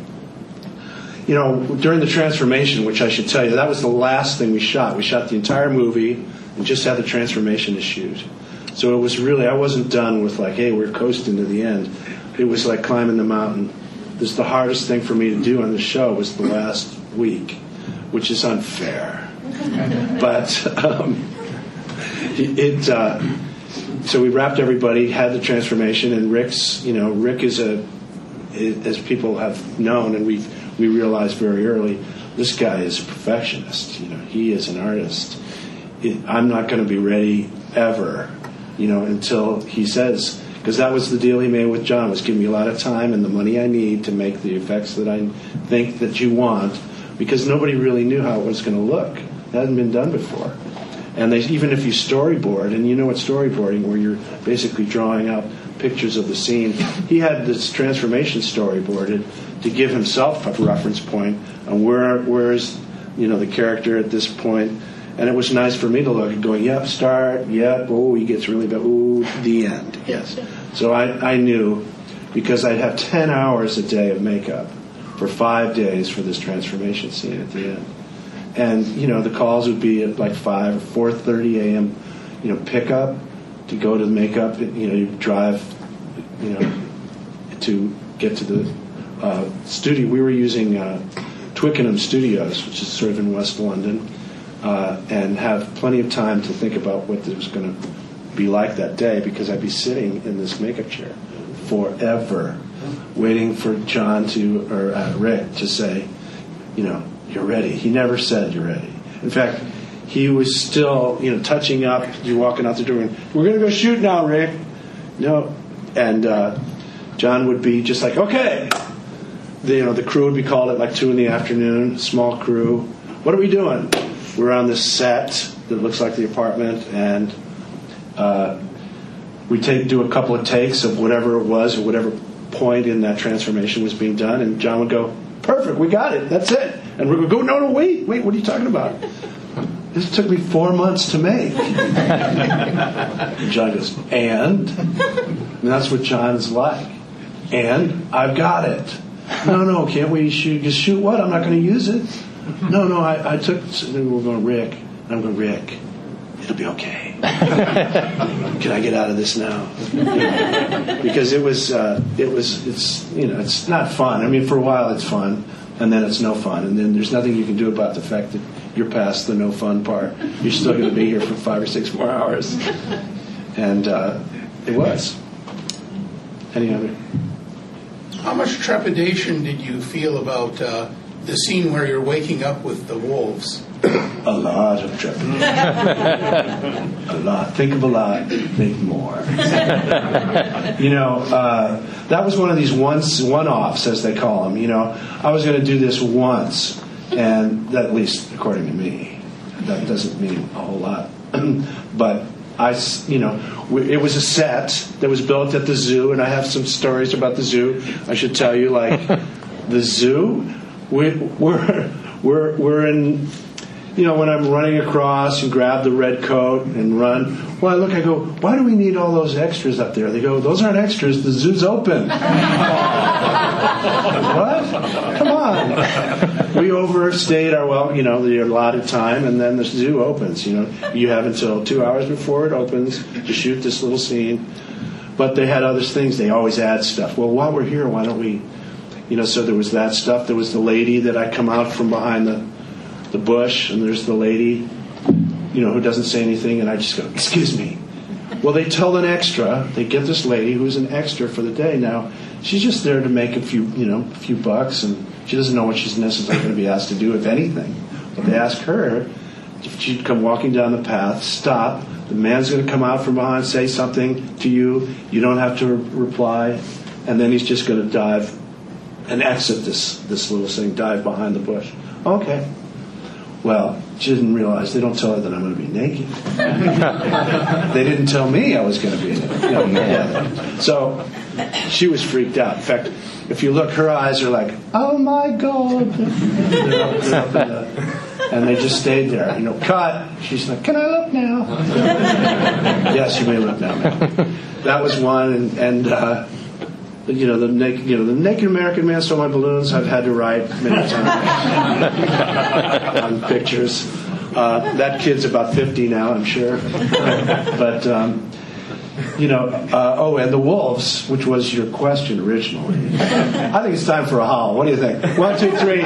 you know during the transformation, which I should tell you, that was the last thing we shot. We shot the entire movie and just had the transformation to shoot. So it was really I wasn't done with like, hey, we're coasting to the end. It was like climbing the mountain. This is the hardest thing for me to do on the show was the last week, which is unfair. but um, it. uh, so we wrapped everybody, had the transformation, and Rick's. You know, Rick is a, as people have known, and we we realized very early, this guy is a perfectionist. You know, he is an artist. It, I'm not going to be ready ever, you know, until he says. Because that was the deal he made with John was give me a lot of time and the money I need to make the effects that I think that you want. Because nobody really knew how it was going to look. It hadn't been done before. And they, even if you storyboard, and you know what storyboarding, where you're basically drawing out pictures of the scene, he had this transformation storyboarded to give himself a reference point on where where is you know the character at this point. And it was nice for me to look at going, yep, start, yep, oh, he gets really bad, ooh, the end, yes. So I, I knew because I'd have 10 hours a day of makeup for five days for this transformation scene at the end and you know the calls would be at like five or four thirty a.m. You know, pickup to go to the makeup. You know, you drive, you know, to get to the uh, studio. We were using uh, Twickenham Studios, which is sort of in West London, uh, and have plenty of time to think about what it was going to be like that day because I'd be sitting in this makeup chair forever, waiting for John to or uh, Rick to say, you know, you're ready. He never said you're ready. In fact, he was still, you know, touching up. You're walking out the door and we're going to go shoot now, Rick. No, and uh, John would be just like, okay. The, you know, the crew would be called at like two in the afternoon. Small crew. What are we doing? We're on this set that looks like the apartment, and uh, we take do a couple of takes of whatever it was or whatever point in that transformation was being done, and John would go, "Perfect, we got it. That's it." And we would go, "No, no, wait, wait. What are you talking about? This took me four months to make." John goes, "And?" and that's what John's like. And I've got it. No, no, can't we shoot? Just shoot what? I'm not going to use it. No, no, I, I took. Then we're going, Rick. I'm going, Rick. It'll be okay. Can I get out of this now? because it was, uh, it was, it's, you know, it's not fun. I mean, for a while it's fun, and then it's no fun, and then there's nothing you can do about the fact that you're past the no fun part. You're still going to be here for five or six more hours. And uh, it was. Any other? How much trepidation did you feel about uh, the scene where you're waking up with the wolves? A lot of trepidation. a lot. Think of a lot, think more. you know, uh, that was one of these once one-offs, as they call them. You know, I was going to do this once, and at least according to me, that doesn't mean a whole lot. but I, you know, it was a set that was built at the zoo, and I have some stories about the zoo. I should tell you, like the zoo. We, we're we're we're in you know, when I'm running across and grab the red coat and run, well, I look, I go, why do we need all those extras up there? They go, those aren't extras, the zoo's open. what? Come on. We overstayed our, well, you know, the allotted time, and then the zoo opens. You know, you have until two hours before it opens to shoot this little scene. But they had other things, they always add stuff. Well, while we're here, why don't we, you know, so there was that stuff. There was the lady that I come out from behind the the bush, and there's the lady, you know, who doesn't say anything, and I just go, "Excuse me." Well, they tell an extra. They get this lady who's an extra for the day. Now, she's just there to make a few, you know, a few bucks, and she doesn't know what she's necessarily going to be asked to do, if anything. But they ask her if she'd come walking down the path, stop. The man's going to come out from behind, say something to you. You don't have to re- reply, and then he's just going to dive and exit this this little thing, dive behind the bush. Okay, well, she didn't realize they don't tell her that I'm going to be naked. they didn't tell me I was going to be naked. So she was freaked out. In fact, if you look, her eyes are like, "Oh my god!" and they just stayed there. You know, cut. She's like, "Can I look now?" yes, you may look now. Man. That was one, and, and uh, you know the naked, you know the naked American man stole my balloons. I've had to write many times on pictures. Uh, that kid's about fifty now, I'm sure. but um, you know, uh, oh, and the wolves, which was your question originally. I think it's time for a howl. What do you think? One, two, three.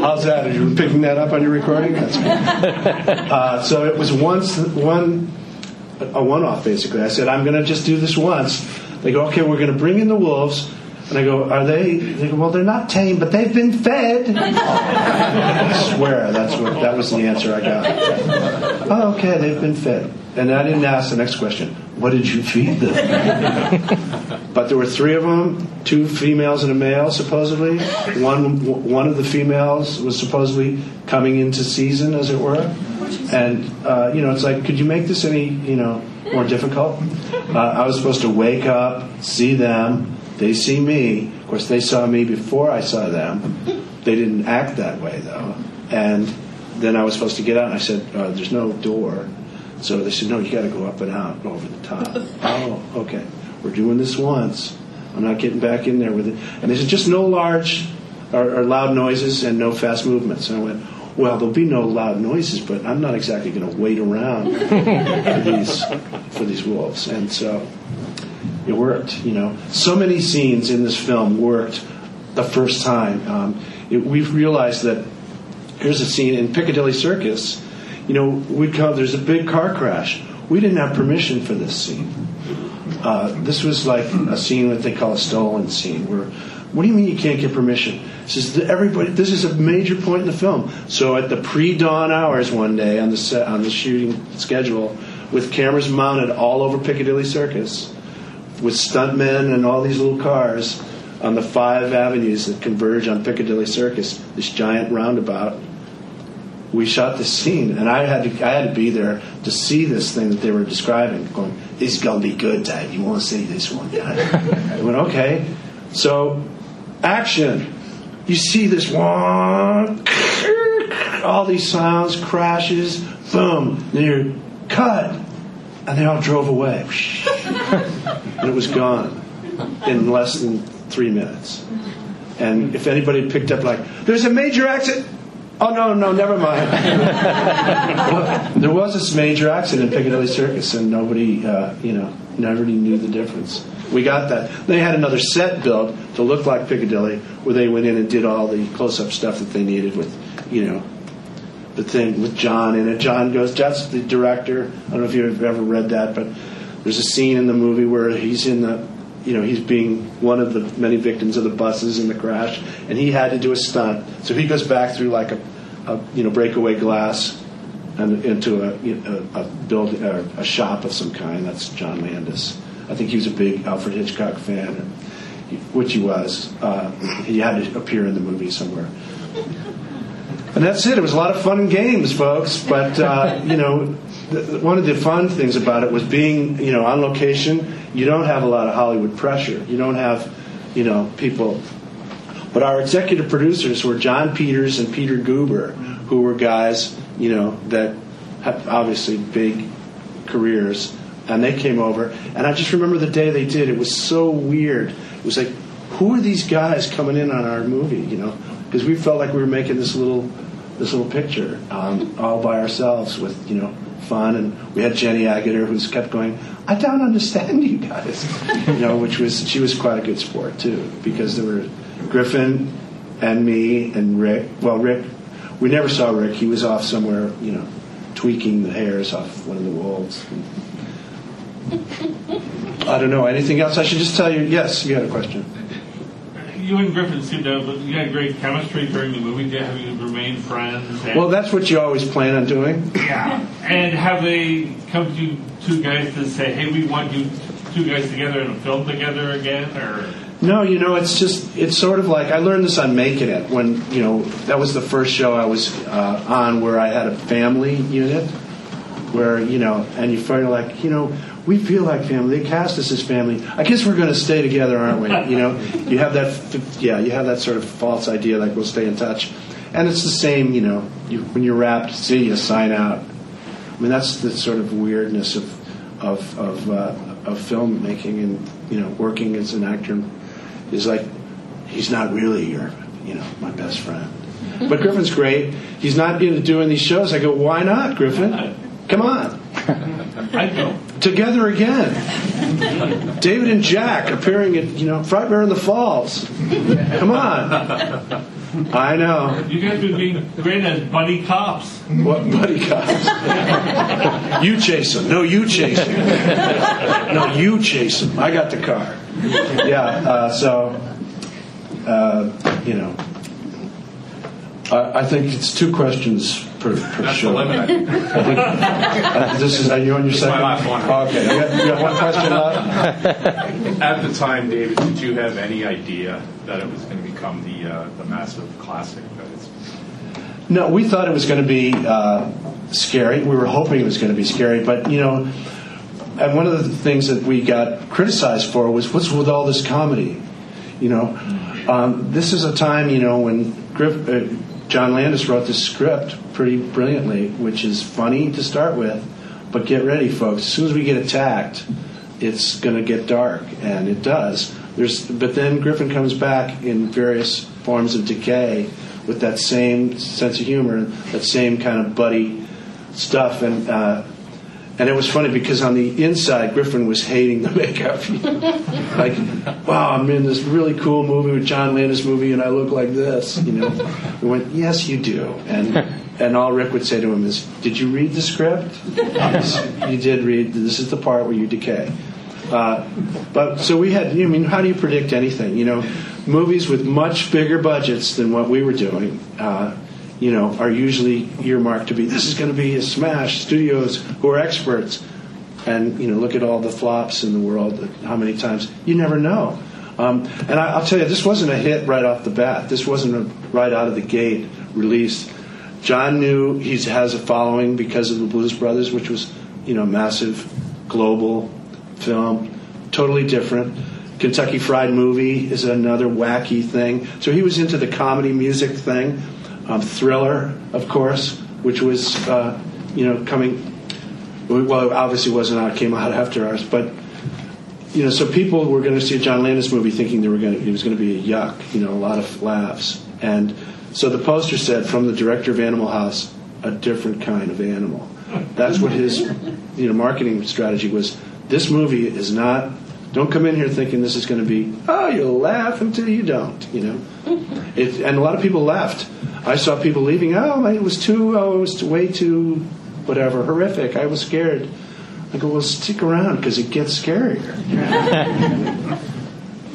How's that? Are you picking that up on your recording? That's good. Uh, so it was once one a one-off basically. I said I'm going to just do this once. They go, okay, we're going to bring in the wolves. And I go, are they? They go, well, they're not tame, but they've been fed. I swear, that's what that was the answer I got. Oh, okay, they've been fed. And I didn't ask the next question. What did you feed them? but there were three of them, two females and a male, supposedly. One one of the females was supposedly coming into season, as it were. And uh, you know, it's like, could you make this any you know more difficult? Uh, I was supposed to wake up, see them, they see me. Of course, they saw me before I saw them. They didn't act that way though. And then I was supposed to get out, and I said, uh, "There's no door." So they said, "No, you got to go up and out over the top." oh, okay. We're doing this once. I'm not getting back in there with it. And they said, "Just no large or, or loud noises and no fast movements." And I went, well, there'll be no loud noises, but I'm not exactly going to wait around for these for these wolves. And so it worked. You know, so many scenes in this film worked the first time. Um, it, we've realized that here's a scene in Piccadilly Circus. You know, we come. There's a big car crash. We didn't have permission for this scene. Uh, this was like a scene that they call a stolen scene, where what do you mean you can't get permission? Says everybody. This is a major point in the film. So at the pre-dawn hours one day on the set, on the shooting schedule, with cameras mounted all over Piccadilly Circus, with stuntmen and all these little cars on the five avenues that converge on Piccadilly Circus, this giant roundabout. We shot this scene, and I had to I had to be there to see this thing that they were describing. Going, this is gonna be good, Dad. You want to see this one? I went, okay. So action. You see this one, all these sounds, crashes, boom, then you're cut, and they all drove away. and it was gone in less than three minutes. And if anybody picked up, like, there's a major accident. Oh no, no, never mind. there was this major accident in Piccadilly Circus, and nobody, uh, you know, nobody knew the difference. We got that. They had another set built to look like Piccadilly, where they went in and did all the close-up stuff that they needed with you know, the thing with John in it. John goes, that's the director. I don't know if you've ever read that, but there's a scene in the movie where he's in the, you know, he's being one of the many victims of the buses in the crash, and he had to do a stunt. So he goes back through like a, a you know, breakaway glass and into a, you know, a, a building, or a shop of some kind. That's John Landis. I think he was a big Alfred Hitchcock fan, which he was. Uh, he had to appear in the movie somewhere. And that's it. It was a lot of fun games, folks. But uh, you know, one of the fun things about it was being, you know, on location. You don't have a lot of Hollywood pressure. You don't have, you know, people. But our executive producers were Jon Peters and Peter Guber, who were guys, you know, that have obviously big careers, and they came over. And I just remember the day they did. It was so weird. It was like, who are these guys coming in on our movie? You know, because we felt like we were making this little this little picture um, all by ourselves with you know fun and we had Jenny Agutter who's kept going I don't understand you guys. You know which was she was quite a good sport too because there were Griffin and me and Rick. Well Rick we never saw Rick. He was off somewhere you know tweaking the hairs off one of the wolves I don't know. Anything else I should just tell you? Yes you had a question you and Griffin seemed to have you had great chemistry during the movie. Did, Have you remained friends? And, well, that's what you always plan on doing. Yeah. And have they come to you two guys to say, "Hey, we want you two guys together in a film together again"? Or no, you know, it's just it's sort of like I learned this on Makin' It when you know that was the first show I was uh, on where I had a family unit where you know, and you feel like you know we feel like family. They cast us as family. I guess we're going to stay together, aren't we? You know, you have that, yeah, you have that sort of false idea like we'll stay in touch, and it's the same. You know, you, when you're wrapped, see you sign out. I mean, that's the sort of weirdness of of of, uh, of filmmaking and you know working as an actor is like he's not really your you know my best friend. But Griffin's great. He's not into doing these shows. I go, why not, Griffin? Come on. I go together again. David and Jack appearing at you know Frightmare in the Falls. Come on. I know. You guys would be great as buddy cops. What buddy cops? you chase them. No, you chase them. No, you chase them. I got the car. Yeah. Uh, so, uh, you know, I, I think it's two questions per, per That's show. the limit. I think, uh, this is, are you on your second? my last one. Okay, you got, you got one question left? At the time, David, did you have any idea that it was going to become the uh, the massive classic that it's? No, we thought it was going to be uh, scary. We were hoping it was going to be scary, but you know, and one of the things that we got criticized for was what's with all this comedy. You know, um, this is a time you know when Griff, uh, John Landis wrote this script pretty brilliantly, which is funny to start with, but get ready, folks. As soon as we get attacked, it's going to get dark, and it does. There's, but then Griffin comes back in various forms of decay with that same sense of humor, that same kind of buddy stuff, and uh, and it was funny because on the inside, Griffin was hating the makeup. like, wow, I'm in this really cool movie with John Landis movie, and I look like this. You know, we went, yes, you do, and and all Rick would say to him is, did you read the script? yes, you did read. This is the part where you decay. Uh, but so we had. I mean, how do you predict anything? You know, movies with much bigger budgets than what we were doing. Uh, you know, are usually earmarked to be this is going to be a smash. Studios who are experts, and you know, look at all the flops in the world. How many times you never know. Um, and I, will tell you, this wasn't a hit right off the bat. This wasn't a right out of the gate release. John knew he has a following because of the Blues Brothers, which was you know massive global film, totally different. Kentucky Fried Movie is another wacky thing. So he was into the comedy music thing um, Thriller, of course, which was uh, you know coming. Well, obviously wasn't out; came out after ours, but you know, so people were going to see a John Landis movie thinking they were going it was going to be a yuck, you know, a lot of laughs, and so the poster said from the director of Animal House, a different kind of animal. That's what his you know marketing strategy was. This movie is not Don't come in here thinking this is going to be, oh, you'll laugh until you don't, you know. It, and a lot of people left. I saw people leaving, oh, it was too, oh, it was way too, whatever, horrific. I was scared. I go, well, stick around because it gets scarier.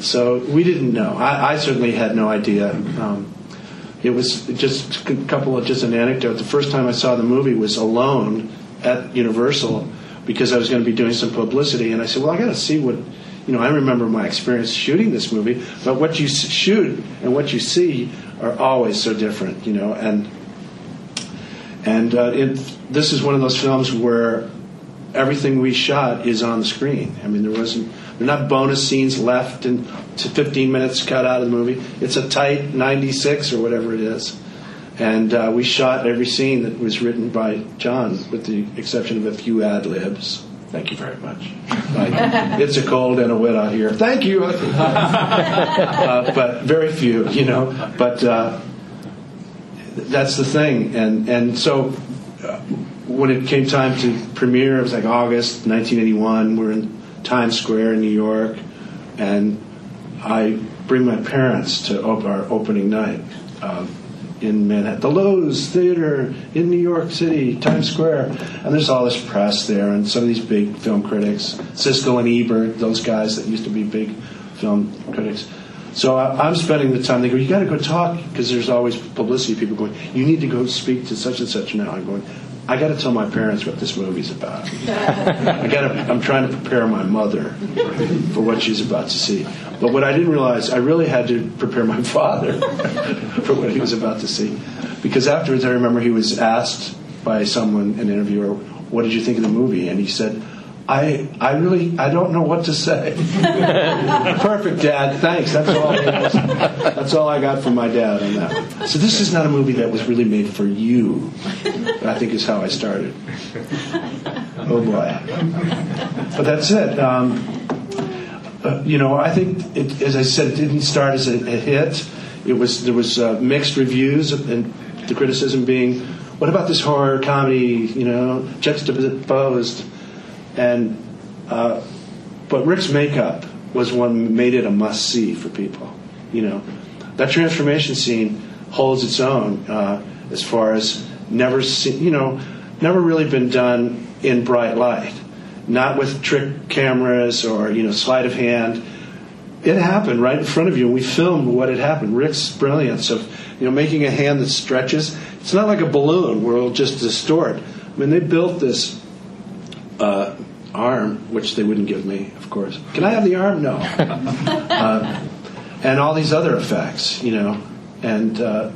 so we didn't know. I, I certainly had no idea. Um, it was just a couple of just an anecdote. The first time I saw the movie was alone at Universal because I was going to be doing some publicity, and I said, "Well, I got to see what." You know, I remember my experience shooting this movie, but what you shoot and what you see are always so different. You know, and and uh, it, this is one of those films where everything we shot is on the screen. I mean, there wasn't there not bonus scenes left and to 15 minutes cut out of the movie. It's a tight 96 or whatever it is. And uh, we shot every scene that was written by John, with the exception of a few ad libs. Thank you very much. It's a cold and a wet out here. Thank you. uh, but very few, you know. But uh, that's the thing. And and so uh, when it came time to premiere, it was like August 1981. We're in Times Square in New York, and I bring my parents to op- our opening night um, in Manhattan, the Loews Theater in New York City, Times Square, and there's all this press there, and some of these big film critics, Siskel and Ebert, those guys that used to be big film critics. So I, I'm spending the time. They go, you got to go talk because there's always publicity people going. You need to go speak to such and such now. I'm going. I got to tell my parents what this movie's about. I got to. I'm trying to prepare my mother for what she's about to see. But what I didn't realize, I really had to prepare my father for what he was about to see, because afterwards, I remember he was asked by someone, an interviewer, "What did you think of the movie?" And he said. I I really I don't know what to say. Perfect, Dad. Thanks. That's all. That's all I got from my dad on that. So this is not a movie that was really made for you. I think is how I started. Oh boy. But that's it. Um, uh, you know, I think, it, as I said, it didn't start as a, a hit. It was there was uh, mixed reviews, and the criticism being, "What about this horror comedy?" You know, juxtaposed, and uh, but Rick's makeup was one made it a must see for people. You know, that transformation scene holds its own uh, as far as never seen. You know, never really been done in bright light, not with trick cameras or you know sleight of hand. It happened right in front of you, and we filmed what had happened. Rick's brilliance of you know making a hand that stretches. It's not like a balloon where it'll just distort. I mean, they built this uh, arm, which they wouldn't give me, of course. Can I have the arm? No. uh, and all these other effects, you know, and uh,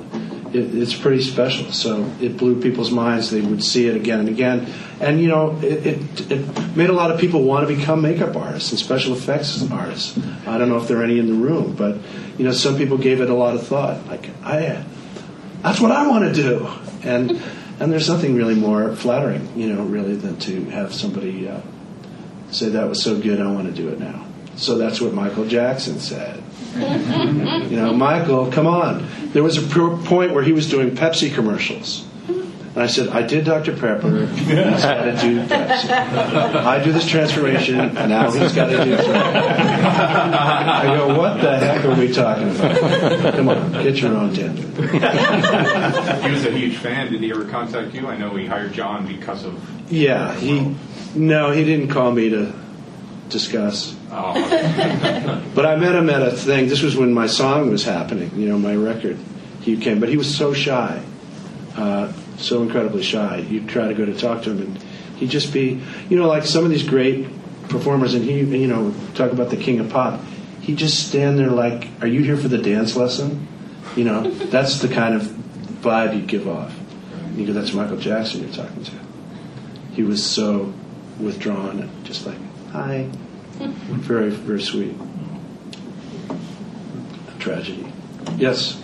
it, it's pretty special. So it blew people's minds. They would see it again and again, and you know, it, it, it made a lot of people want to become makeup artists and special effects artists. I don't know if there are any in the room, but you know, some people gave it a lot of thought. Like, I, that's what I want to do, and and there's nothing really more flattering, you know, really, than to have somebody uh, say that was so good, I want to do it now. So that's what Michael Jackson said. you know, Michael, come on. There was a point where he was doing Pepsi commercials. And I said, I did Dr. Pepper. He's got to do Pepsi. I do this transformation, and now he's got to do Pepsi. I go, what the heck are we talking about? Come on, get your own tender. He was a huge fan. Did he ever contact you? I know he hired John because of. Yeah, he. No, he didn't call me to discuss. Oh, But I met him at a thing. This was when my song was happening, you know, my record. He came, but he was so shy, uh, so incredibly shy. You'd try to go to talk to him, and he'd just be, you know, like some of these great performers, and he, you know, talk about the king of pop. He'd just stand there like, "Are you here for the dance lesson?" You know, that's the kind of vibe you give off. You go, "That's Michael Jackson you're talking to." He was so withdrawn and just like, "Hi." Very, very sweet. tragedy. Yes.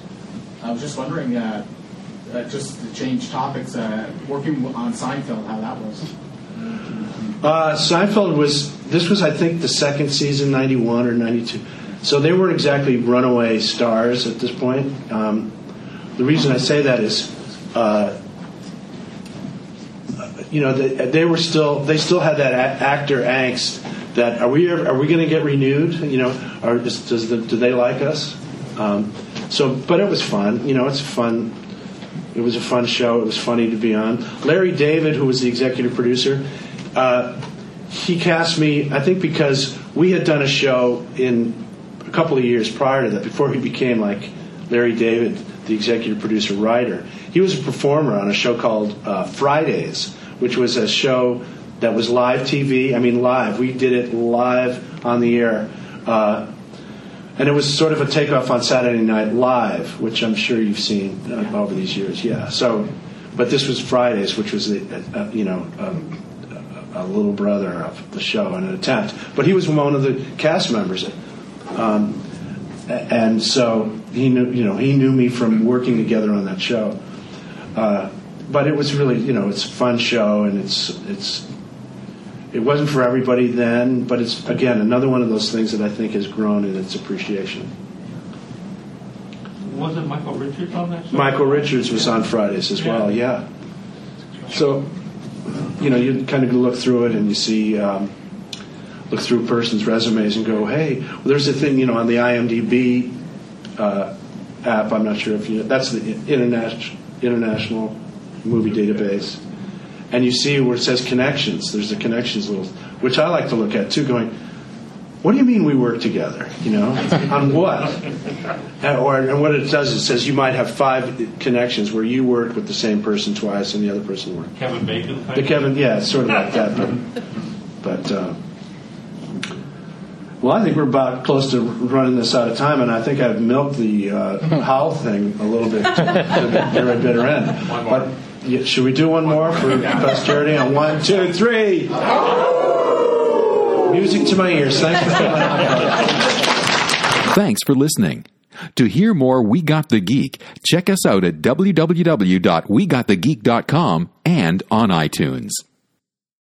I was just wondering, uh, uh, just to change topics, uh, working on Seinfeld, how that was. Uh, Seinfeld was this was I think the second season, ninety one or ninety two. So they weren't exactly runaway stars at this point. Um, the reason I say that is, uh, you know, they, they were still they still had that a- actor angst that are we ever, are we going to get renewed? You know, or does, does the, do they like us? Um, so, but it was fun. You know, it's fun. It was a fun show. It was funny to be on. Larry David, who was the executive producer, uh, he cast me. I think because we had done a show in a couple of years prior to that, before he became like Larry David, the executive producer writer. He was a performer on a show called uh, Fridays, which was a show that was live TV. I mean, live. We did it live on the air. Uh, and it was sort of a takeoff on Saturday Night Live, which I'm sure you've seen uh, over these years. Yeah. So, but this was Fridays, which was the, uh, uh, you know um, a little brother of the show in an attempt. But he was one of the cast members, um, and so he knew you know he knew me from working together on that show. Uh, but it was really you know it's a fun show and it's it's it wasn't for everybody then, but it's again another one of those things that I think has grown in its appreciation. Wasn't Michael Richards on that show? Michael Richards was on Fridays as well, yeah. So, you know, you kind of look through it and you see, um, look through a person's resumes and go, hey, well, there's a thing, you know, on the IMDb uh, app. I'm not sure if you, that's the international international movie database and you see where it says connections. There's a connections little, which I like to look at too, going, what do you mean we work together? You know, on what? And, or and what it does, it says you might have five connections where you worked with the same person twice and the other person worked. Kevin Bacon. The Kevin, yeah, it's sort of like that, but, but uh, well, I think we're about close to running this out of time, and I think I've milked the uh, howl thing a little bit to the very bitter end. But yeah, should we do one more for posterity? On one, two, three. Music to my ears. Thanks for coming. Thanks for listening. To hear more We Got the Geek, check us out at www.wegotthegeek.com and on iTunes.